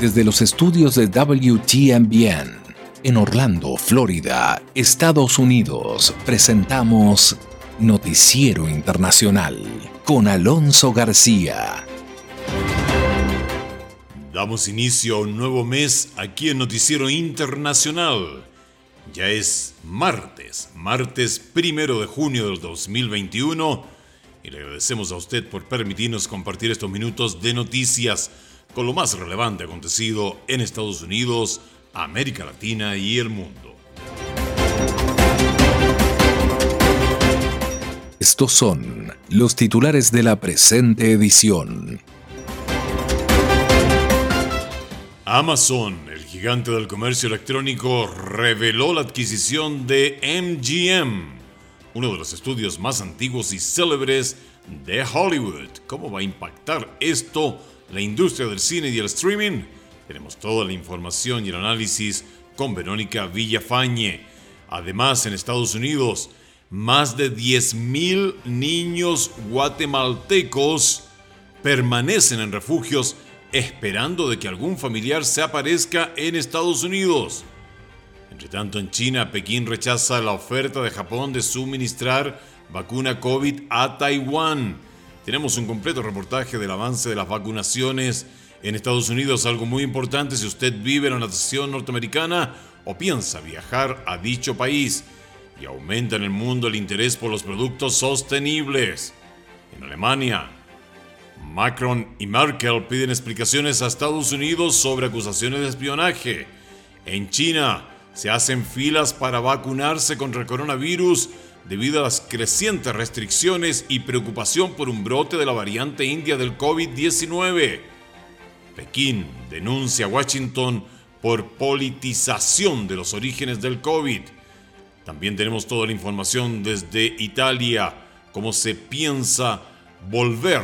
Desde los estudios de WTMBN en Orlando, Florida, Estados Unidos, presentamos Noticiero Internacional con Alonso García. Damos inicio a un nuevo mes aquí en Noticiero Internacional. Ya es martes, martes primero de junio del 2021 y le agradecemos a usted por permitirnos compartir estos minutos de noticias con lo más relevante acontecido en Estados Unidos, América Latina y el mundo. Estos son los titulares de la presente edición. Amazon, el gigante del comercio electrónico, reveló la adquisición de MGM, uno de los estudios más antiguos y célebres de Hollywood. ¿Cómo va a impactar esto la industria del cine y el streaming? Tenemos toda la información y el análisis con Verónica Villafañe. Además, en Estados Unidos, más de 10.000 niños guatemaltecos permanecen en refugios esperando de que algún familiar se aparezca en Estados Unidos. Entre tanto, en China, Pekín rechaza la oferta de Japón de suministrar vacuna COVID a Taiwán. Tenemos un completo reportaje del avance de las vacunaciones en Estados Unidos, algo muy importante si usted vive en la nación norteamericana o piensa viajar a dicho país y aumenta en el mundo el interés por los productos sostenibles. En Alemania, Macron y Merkel piden explicaciones a Estados Unidos sobre acusaciones de espionaje. En China, se hacen filas para vacunarse contra el coronavirus debido a las crecientes restricciones y preocupación por un brote de la variante india del COVID-19. Pekín denuncia a Washington por politización de los orígenes del COVID. También tenemos toda la información desde Italia, cómo se piensa volver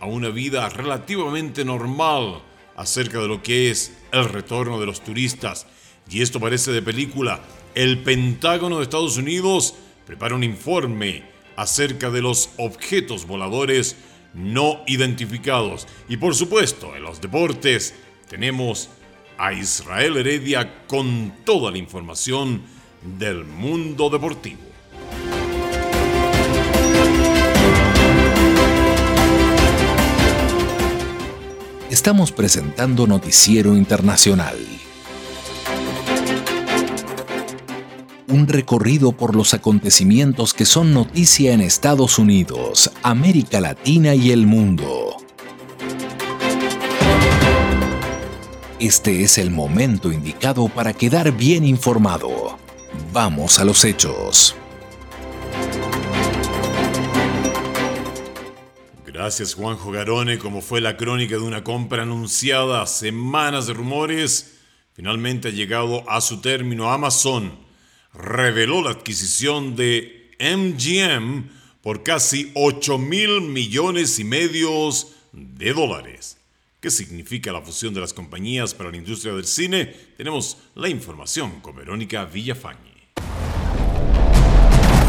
a una vida relativamente normal acerca de lo que es el retorno de los turistas. Y esto parece de película. El Pentágono de Estados Unidos prepara un informe acerca de los objetos voladores no identificados. Y por supuesto, en los deportes tenemos a Israel Heredia con toda la información del mundo deportivo. Estamos presentando Noticiero Internacional. Un recorrido por los acontecimientos que son noticia en Estados Unidos, América Latina y el mundo. Este es el momento indicado para quedar bien informado. Vamos a los hechos. Gracias Juanjo Garone, como fue la crónica de una compra anunciada, semanas de rumores, finalmente ha llegado a su término Amazon reveló la adquisición de MGM por casi 8 mil millones y medios de dólares. ¿Qué significa la fusión de las compañías para la industria del cine? Tenemos la información con Verónica Villafañe.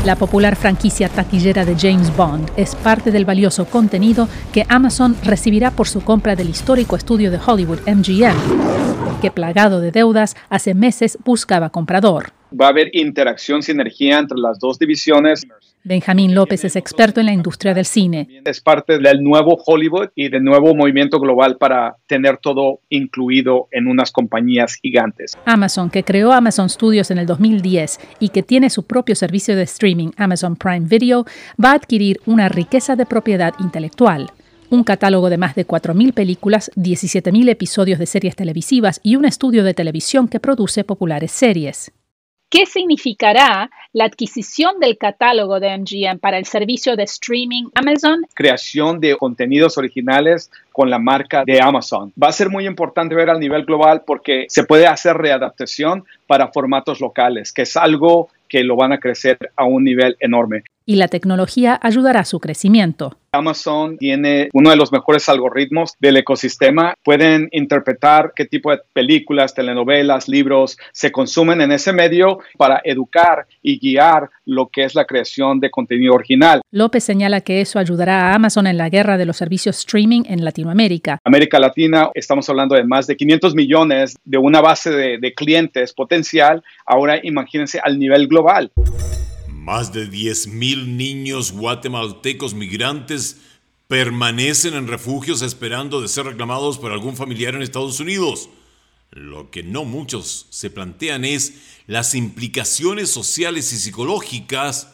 La popular franquicia taquillera de James Bond es parte del valioso contenido que Amazon recibirá por su compra del histórico estudio de Hollywood MGM, que plagado de deudas hace meses buscaba comprador va a haber interacción, sinergia entre las dos divisiones. Benjamín López es experto en la industria del cine. Es parte del nuevo Hollywood y del nuevo movimiento global para tener todo incluido en unas compañías gigantes. Amazon, que creó Amazon Studios en el 2010 y que tiene su propio servicio de streaming Amazon Prime Video, va a adquirir una riqueza de propiedad intelectual un catálogo de más de 4.000 películas, 17.000 episodios de series televisivas y un estudio de televisión que produce populares series. ¿Qué significará la adquisición del catálogo de MGM para el servicio de streaming Amazon? Creación de contenidos originales con la marca de Amazon. Va a ser muy importante ver al nivel global porque se puede hacer readaptación para formatos locales, que es algo que lo van a crecer a un nivel enorme. Y la tecnología ayudará a su crecimiento. Amazon tiene uno de los mejores algoritmos del ecosistema. Pueden interpretar qué tipo de películas, telenovelas, libros se consumen en ese medio para educar y guiar lo que es la creación de contenido original. López señala que eso ayudará a Amazon en la guerra de los servicios streaming en Latinoamérica. América Latina, estamos hablando de más de 500 millones de una base de, de clientes potencial. Ahora imagínense al nivel global. Más de 10.000 niños guatemaltecos migrantes permanecen en refugios esperando de ser reclamados por algún familiar en Estados Unidos. Lo que no muchos se plantean es las implicaciones sociales y psicológicas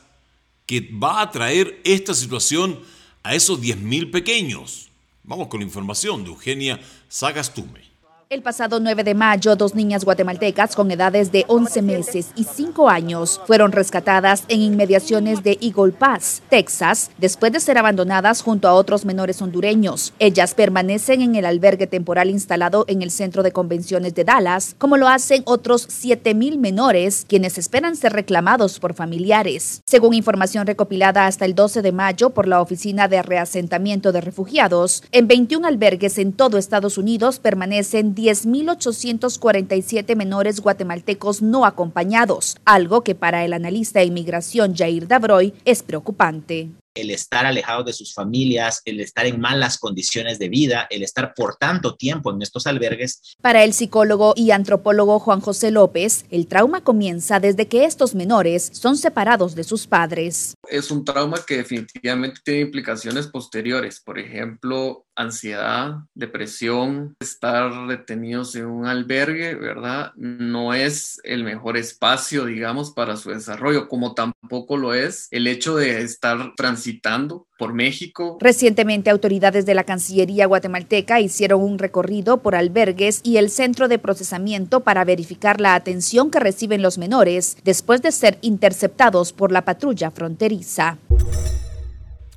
que va a traer esta situación a esos 10.000 pequeños. Vamos con la información de Eugenia Sagastume. El pasado 9 de mayo, dos niñas guatemaltecas con edades de 11 meses y 5 años fueron rescatadas en inmediaciones de Eagle Pass, Texas, después de ser abandonadas junto a otros menores hondureños. Ellas permanecen en el albergue temporal instalado en el Centro de Convenciones de Dallas, como lo hacen otros 7.000 menores, quienes esperan ser reclamados por familiares. Según información recopilada hasta el 12 de mayo por la Oficina de Reasentamiento de Refugiados, en 21 albergues en todo Estados Unidos permanecen 10.847 menores guatemaltecos no acompañados, algo que para el analista de inmigración Jair Dabroy es preocupante el estar alejado de sus familias, el estar en malas condiciones de vida, el estar por tanto tiempo en estos albergues. Para el psicólogo y antropólogo Juan José López, el trauma comienza desde que estos menores son separados de sus padres. Es un trauma que definitivamente tiene implicaciones posteriores, por ejemplo, ansiedad, depresión, estar retenidos en un albergue, ¿verdad? No es el mejor espacio, digamos, para su desarrollo, como tampoco lo es el hecho de estar transitando por México. Recientemente, autoridades de la Cancillería guatemalteca hicieron un recorrido por albergues y el centro de procesamiento para verificar la atención que reciben los menores después de ser interceptados por la patrulla fronteriza.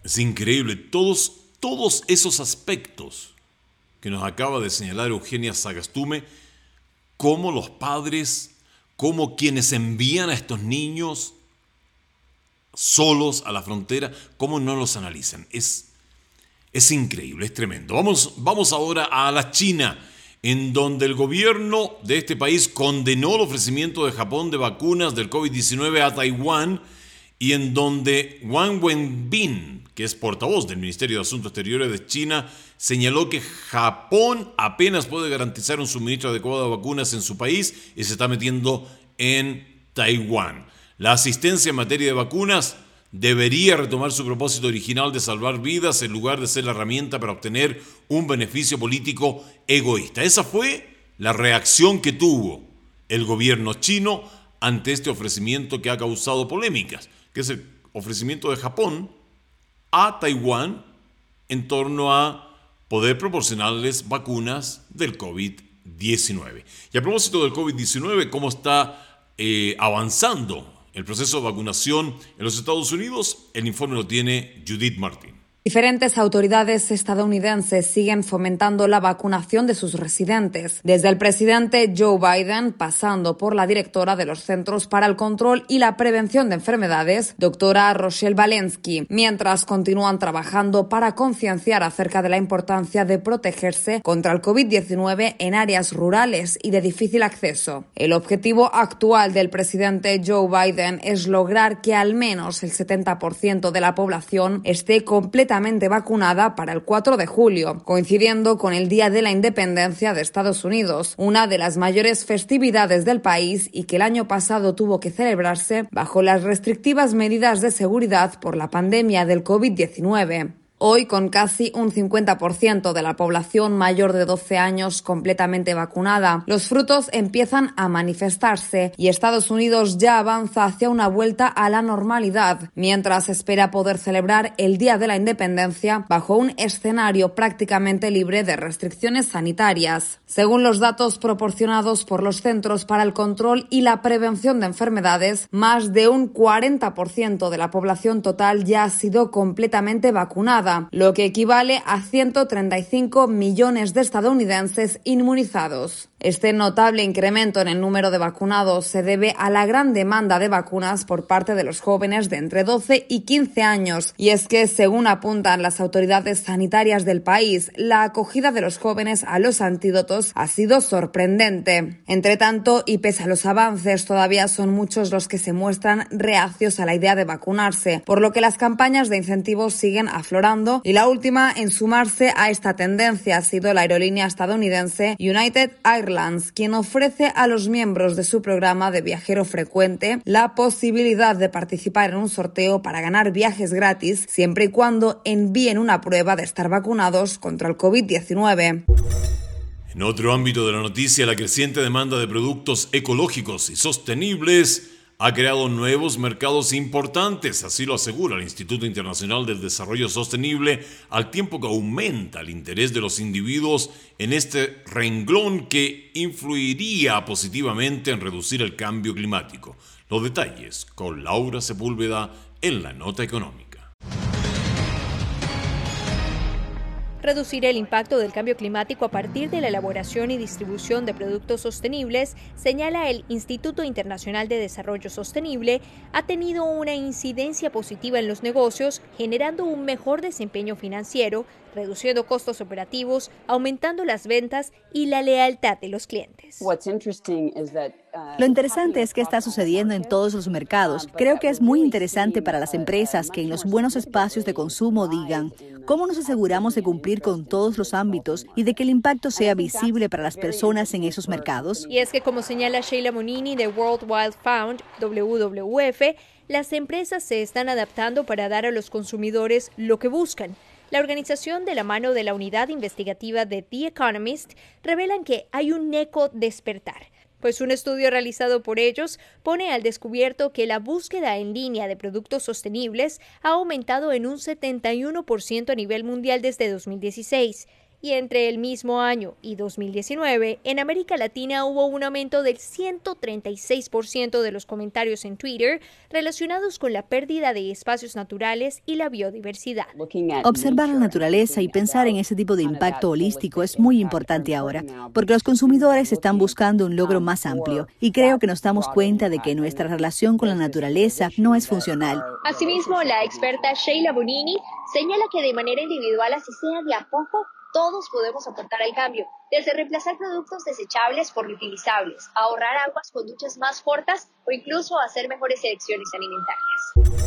Es increíble, todos todos esos aspectos que nos acaba de señalar Eugenia Sagastume, cómo los padres, cómo quienes envían a estos niños solos a la frontera, cómo no los analizan. Es, es increíble, es tremendo. Vamos, vamos ahora a la China, en donde el gobierno de este país condenó el ofrecimiento de Japón de vacunas del COVID-19 a Taiwán y en donde Wang Wenbin, que es portavoz del Ministerio de Asuntos Exteriores de China, señaló que Japón apenas puede garantizar un suministro adecuado de vacunas en su país y se está metiendo en Taiwán. La asistencia en materia de vacunas debería retomar su propósito original de salvar vidas en lugar de ser la herramienta para obtener un beneficio político egoísta. Esa fue la reacción que tuvo el gobierno chino ante este ofrecimiento que ha causado polémicas que es el ofrecimiento de Japón a Taiwán en torno a poder proporcionarles vacunas del COVID-19. Y a propósito del COVID-19, ¿cómo está eh, avanzando el proceso de vacunación en los Estados Unidos? El informe lo tiene Judith Martin. Diferentes autoridades estadounidenses siguen fomentando la vacunación de sus residentes, desde el presidente Joe Biden, pasando por la directora de los Centros para el Control y la Prevención de Enfermedades, doctora Rochelle Walensky, mientras continúan trabajando para concienciar acerca de la importancia de protegerse contra el COVID-19 en áreas rurales y de difícil acceso. El objetivo actual del presidente Joe Biden es lograr que al menos el 70% de la población esté completamente vacunada para el 4 de julio, coincidiendo con el Día de la Independencia de Estados Unidos, una de las mayores festividades del país y que el año pasado tuvo que celebrarse bajo las restrictivas medidas de seguridad por la pandemia del COVID-19. Hoy, con casi un 50% de la población mayor de 12 años completamente vacunada, los frutos empiezan a manifestarse y Estados Unidos ya avanza hacia una vuelta a la normalidad, mientras espera poder celebrar el Día de la Independencia bajo un escenario prácticamente libre de restricciones sanitarias. Según los datos proporcionados por los Centros para el Control y la Prevención de Enfermedades, más de un 40% de la población total ya ha sido completamente vacunada lo que equivale a 135 millones de estadounidenses inmunizados. Este notable incremento en el número de vacunados se debe a la gran demanda de vacunas por parte de los jóvenes de entre 12 y 15 años. Y es que, según apuntan las autoridades sanitarias del país, la acogida de los jóvenes a los antídotos ha sido sorprendente. Entre tanto, y pese a los avances, todavía son muchos los que se muestran reacios a la idea de vacunarse, por lo que las campañas de incentivos siguen aflorando y la última en sumarse a esta tendencia ha sido la aerolínea estadounidense United Airlines quien ofrece a los miembros de su programa de viajero frecuente la posibilidad de participar en un sorteo para ganar viajes gratis siempre y cuando envíen una prueba de estar vacunados contra el COVID-19. En otro ámbito de la noticia, la creciente demanda de productos ecológicos y sostenibles ha creado nuevos mercados importantes, así lo asegura el Instituto Internacional del Desarrollo Sostenible, al tiempo que aumenta el interés de los individuos en este renglón que influiría positivamente en reducir el cambio climático. Los detalles con Laura Sepúlveda en la nota económica. Reducir el impacto del cambio climático a partir de la elaboración y distribución de productos sostenibles, señala el Instituto Internacional de Desarrollo Sostenible, ha tenido una incidencia positiva en los negocios, generando un mejor desempeño financiero, reduciendo costos operativos, aumentando las ventas y la lealtad de los clientes. Lo interesante es que está sucediendo en todos los mercados. Creo que es muy interesante para las empresas que en los buenos espacios de consumo digan, ¿cómo nos aseguramos de cumplir con todos los ámbitos y de que el impacto sea visible para las personas en esos mercados? Y es que como señala Sheila Monini de World Wild Fund, WWF, las empresas se están adaptando para dar a los consumidores lo que buscan la organización de la mano de la unidad investigativa de The Economist revelan que hay un eco despertar, pues un estudio realizado por ellos pone al descubierto que la búsqueda en línea de productos sostenibles ha aumentado en un 71% a nivel mundial desde 2016 y entre el mismo año y 2019, en América Latina hubo un aumento del 136% de los comentarios en Twitter relacionados con la pérdida de espacios naturales y la biodiversidad. Observar la naturaleza y pensar en ese tipo de impacto holístico es muy importante ahora, porque los consumidores están buscando un logro más amplio y creo que nos damos cuenta de que nuestra relación con la naturaleza no es funcional. Asimismo, la experta Sheila Bonini señala que de manera individual, así sea de a poco, todos podemos aportar al cambio, desde reemplazar productos desechables por reutilizables, ahorrar aguas con duchas más cortas o incluso hacer mejores elecciones alimentarias.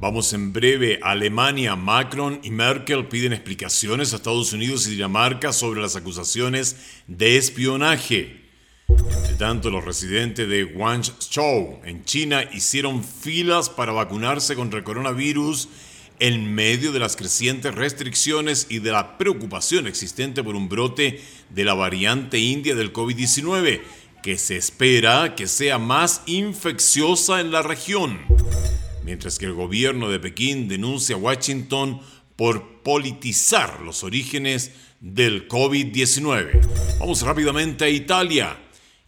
Vamos en breve. Alemania, Macron y Merkel piden explicaciones a Estados Unidos y Dinamarca sobre las acusaciones de espionaje. Entre tanto, los residentes de Guangzhou, en China, hicieron filas para vacunarse contra el coronavirus en medio de las crecientes restricciones y de la preocupación existente por un brote de la variante india del COVID-19, que se espera que sea más infecciosa en la región. Mientras que el gobierno de Pekín denuncia a Washington por politizar los orígenes del COVID-19. Vamos rápidamente a Italia.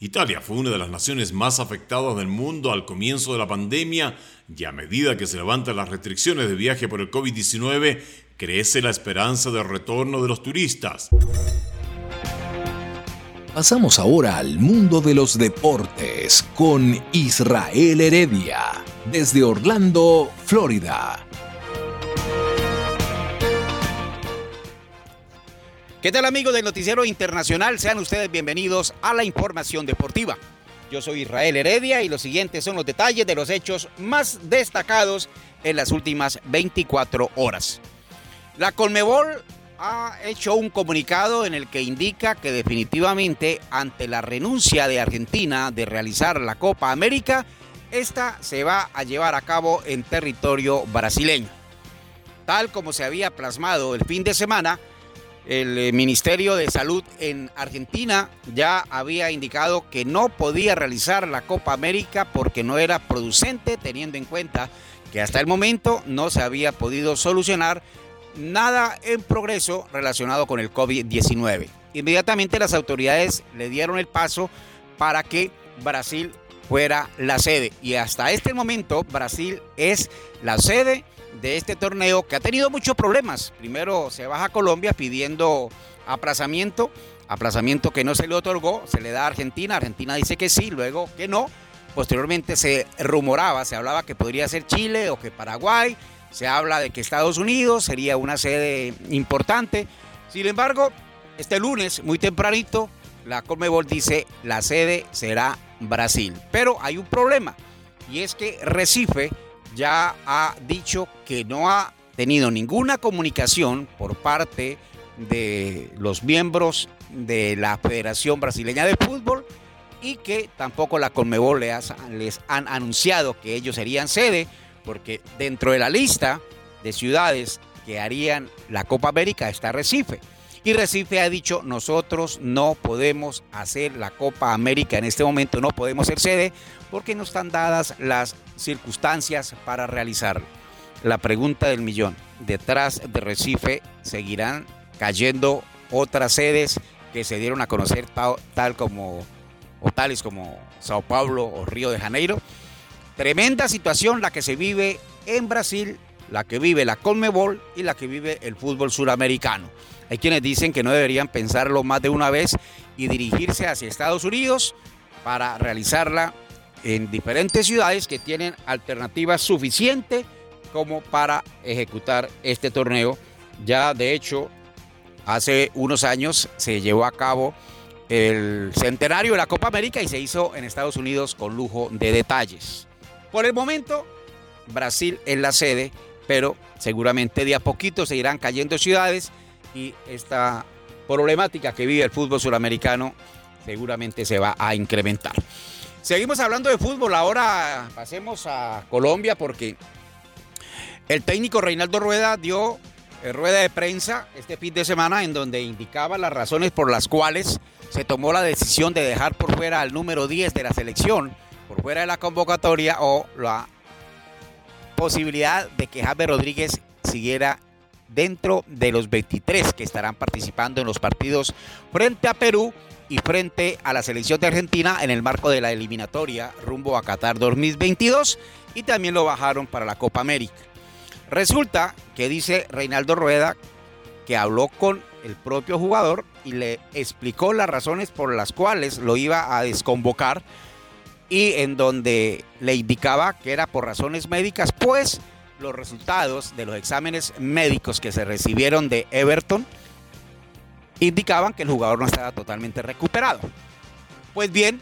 Italia fue una de las naciones más afectadas del mundo al comienzo de la pandemia y a medida que se levantan las restricciones de viaje por el COVID-19, crece la esperanza de retorno de los turistas. Pasamos ahora al mundo de los deportes con Israel Heredia, desde Orlando, Florida. ¿Qué tal amigos del Noticiero Internacional? Sean ustedes bienvenidos a la información deportiva. Yo soy Israel Heredia y los siguientes son los detalles de los hechos más destacados en las últimas 24 horas. La Colmebol ha hecho un comunicado en el que indica que definitivamente ante la renuncia de Argentina de realizar la Copa América, esta se va a llevar a cabo en territorio brasileño. Tal como se había plasmado el fin de semana, el eh, Ministerio de Salud en Argentina ya había indicado que no podía realizar la Copa América porque no era producente, teniendo en cuenta que hasta el momento no se había podido solucionar nada en progreso relacionado con el COVID-19. Inmediatamente las autoridades le dieron el paso para que Brasil fuera la sede y hasta este momento Brasil es la sede de este torneo que ha tenido muchos problemas. Primero se baja a Colombia pidiendo aplazamiento, aplazamiento que no se le otorgó, se le da a Argentina, Argentina dice que sí, luego que no. Posteriormente se rumoraba, se hablaba que podría ser Chile o que Paraguay, se habla de que Estados Unidos sería una sede importante. Sin embargo, este lunes, muy tempranito, la Conmebol dice la sede será Brasil. Pero hay un problema y es que Recife ya ha dicho que no ha tenido ninguna comunicación por parte de los miembros de la Federación Brasileña de Fútbol y que tampoco la Conmebol les han anunciado que ellos serían sede, porque dentro de la lista de ciudades que harían la Copa América está Recife. Y Recife ha dicho, nosotros no podemos hacer la Copa América en este momento, no podemos ser sede porque no están dadas las circunstancias para realizarlo. La pregunta del millón, detrás de Recife seguirán cayendo otras sedes que se dieron a conocer tal, como o tales como Sao Paulo o Río de Janeiro. Tremenda situación la que se vive en Brasil, la que vive la Conmebol y la que vive el fútbol suramericano. Hay quienes dicen que no deberían pensarlo más de una vez y dirigirse hacia Estados Unidos para realizarla en diferentes ciudades que tienen alternativas suficientes como para ejecutar este torneo. Ya de hecho, hace unos años se llevó a cabo el centenario de la Copa América y se hizo en Estados Unidos con lujo de detalles. Por el momento, Brasil es la sede, pero seguramente de a poquito se irán cayendo ciudades y esta problemática que vive el fútbol suramericano seguramente se va a incrementar. Seguimos hablando de fútbol, ahora pasemos a Colombia porque el técnico Reinaldo Rueda dio eh, rueda de prensa este fin de semana en donde indicaba las razones por las cuales se tomó la decisión de dejar por fuera al número 10 de la selección, por fuera de la convocatoria o la posibilidad de que Javier Rodríguez siguiera dentro de los 23 que estarán participando en los partidos frente a Perú y frente a la selección de Argentina en el marco de la eliminatoria rumbo a Qatar 2022 y también lo bajaron para la Copa América. Resulta que dice Reinaldo Rueda que habló con el propio jugador y le explicó las razones por las cuales lo iba a desconvocar y en donde le indicaba que era por razones médicas, pues los resultados de los exámenes médicos que se recibieron de Everton indicaban que el jugador no estaba totalmente recuperado. Pues bien,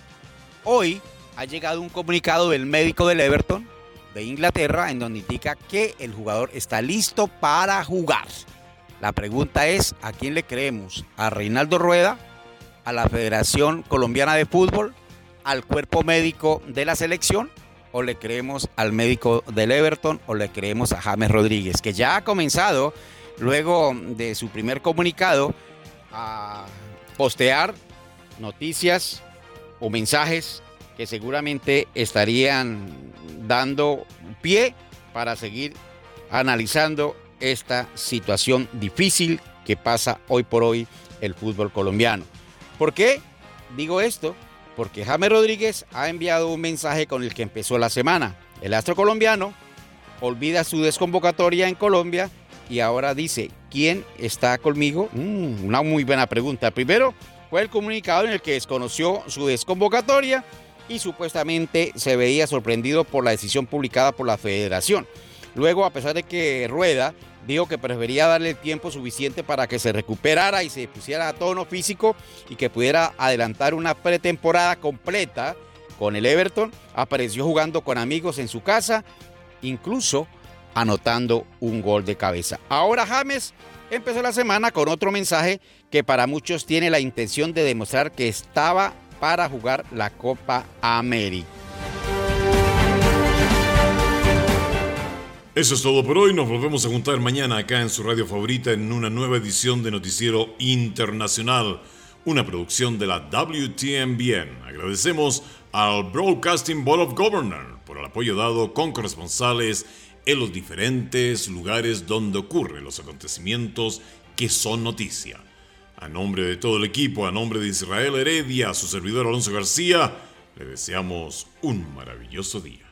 hoy ha llegado un comunicado del médico del Everton de Inglaterra en donde indica que el jugador está listo para jugar. La pregunta es, ¿a quién le creemos? ¿A Reinaldo Rueda? ¿A la Federación Colombiana de Fútbol? ¿Al cuerpo médico de la selección? O le creemos al médico del Everton o le creemos a James Rodríguez, que ya ha comenzado luego de su primer comunicado a postear noticias o mensajes que seguramente estarían dando pie para seguir analizando esta situación difícil que pasa hoy por hoy el fútbol colombiano. ¿Por qué digo esto? Porque James Rodríguez ha enviado un mensaje con el que empezó la semana. El astro colombiano olvida su desconvocatoria en Colombia y ahora dice, ¿quién está conmigo? Mm, una muy buena pregunta. Primero fue el comunicado en el que desconoció su desconvocatoria y supuestamente se veía sorprendido por la decisión publicada por la federación. Luego, a pesar de que Rueda dijo que prefería darle el tiempo suficiente para que se recuperara y se pusiera a tono físico y que pudiera adelantar una pretemporada completa con el Everton. Apareció jugando con amigos en su casa, incluso anotando un gol de cabeza. Ahora James empezó la semana con otro mensaje que para muchos tiene la intención de demostrar que estaba para jugar la Copa América. Eso es todo por hoy. Nos volvemos a juntar mañana acá en su radio favorita en una nueva edición de Noticiero Internacional, una producción de la WTMBN. Agradecemos al Broadcasting Board of Governors por el apoyo dado con corresponsales en los diferentes lugares donde ocurren los acontecimientos que son noticia. A nombre de todo el equipo, a nombre de Israel Heredia, a su servidor Alonso García, le deseamos un maravilloso día.